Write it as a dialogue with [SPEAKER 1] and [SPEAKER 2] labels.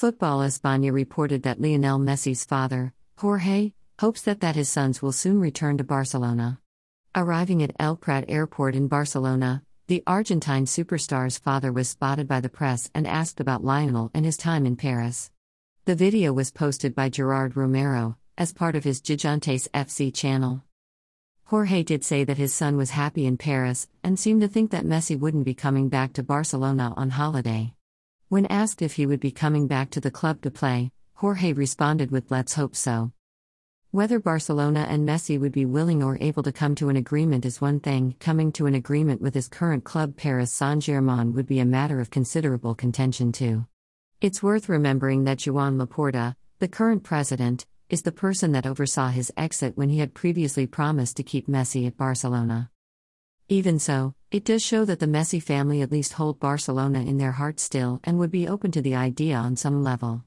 [SPEAKER 1] Football España reported that Lionel Messi's father, Jorge, hopes that, that his sons will soon return to Barcelona. Arriving at El Prat airport in Barcelona, the Argentine superstar's father was spotted by the press and asked about Lionel and his time in Paris. The video was posted by Gerard Romero, as part of his Jijantes FC channel. Jorge did say that his son was happy in Paris and seemed to think that Messi wouldn't be coming back to Barcelona on holiday. When asked if he would be coming back to the club to play, Jorge responded with Let's hope so. Whether Barcelona and Messi would be willing or able to come to an agreement is one thing, coming to an agreement with his current club Paris Saint Germain would be a matter of considerable contention too. It's worth remembering that Joan Laporta, the current president, is the person that oversaw his exit when he had previously promised to keep Messi at Barcelona. Even so, it does show that the Messi family at least hold Barcelona in their heart still and would be open to the idea on some level.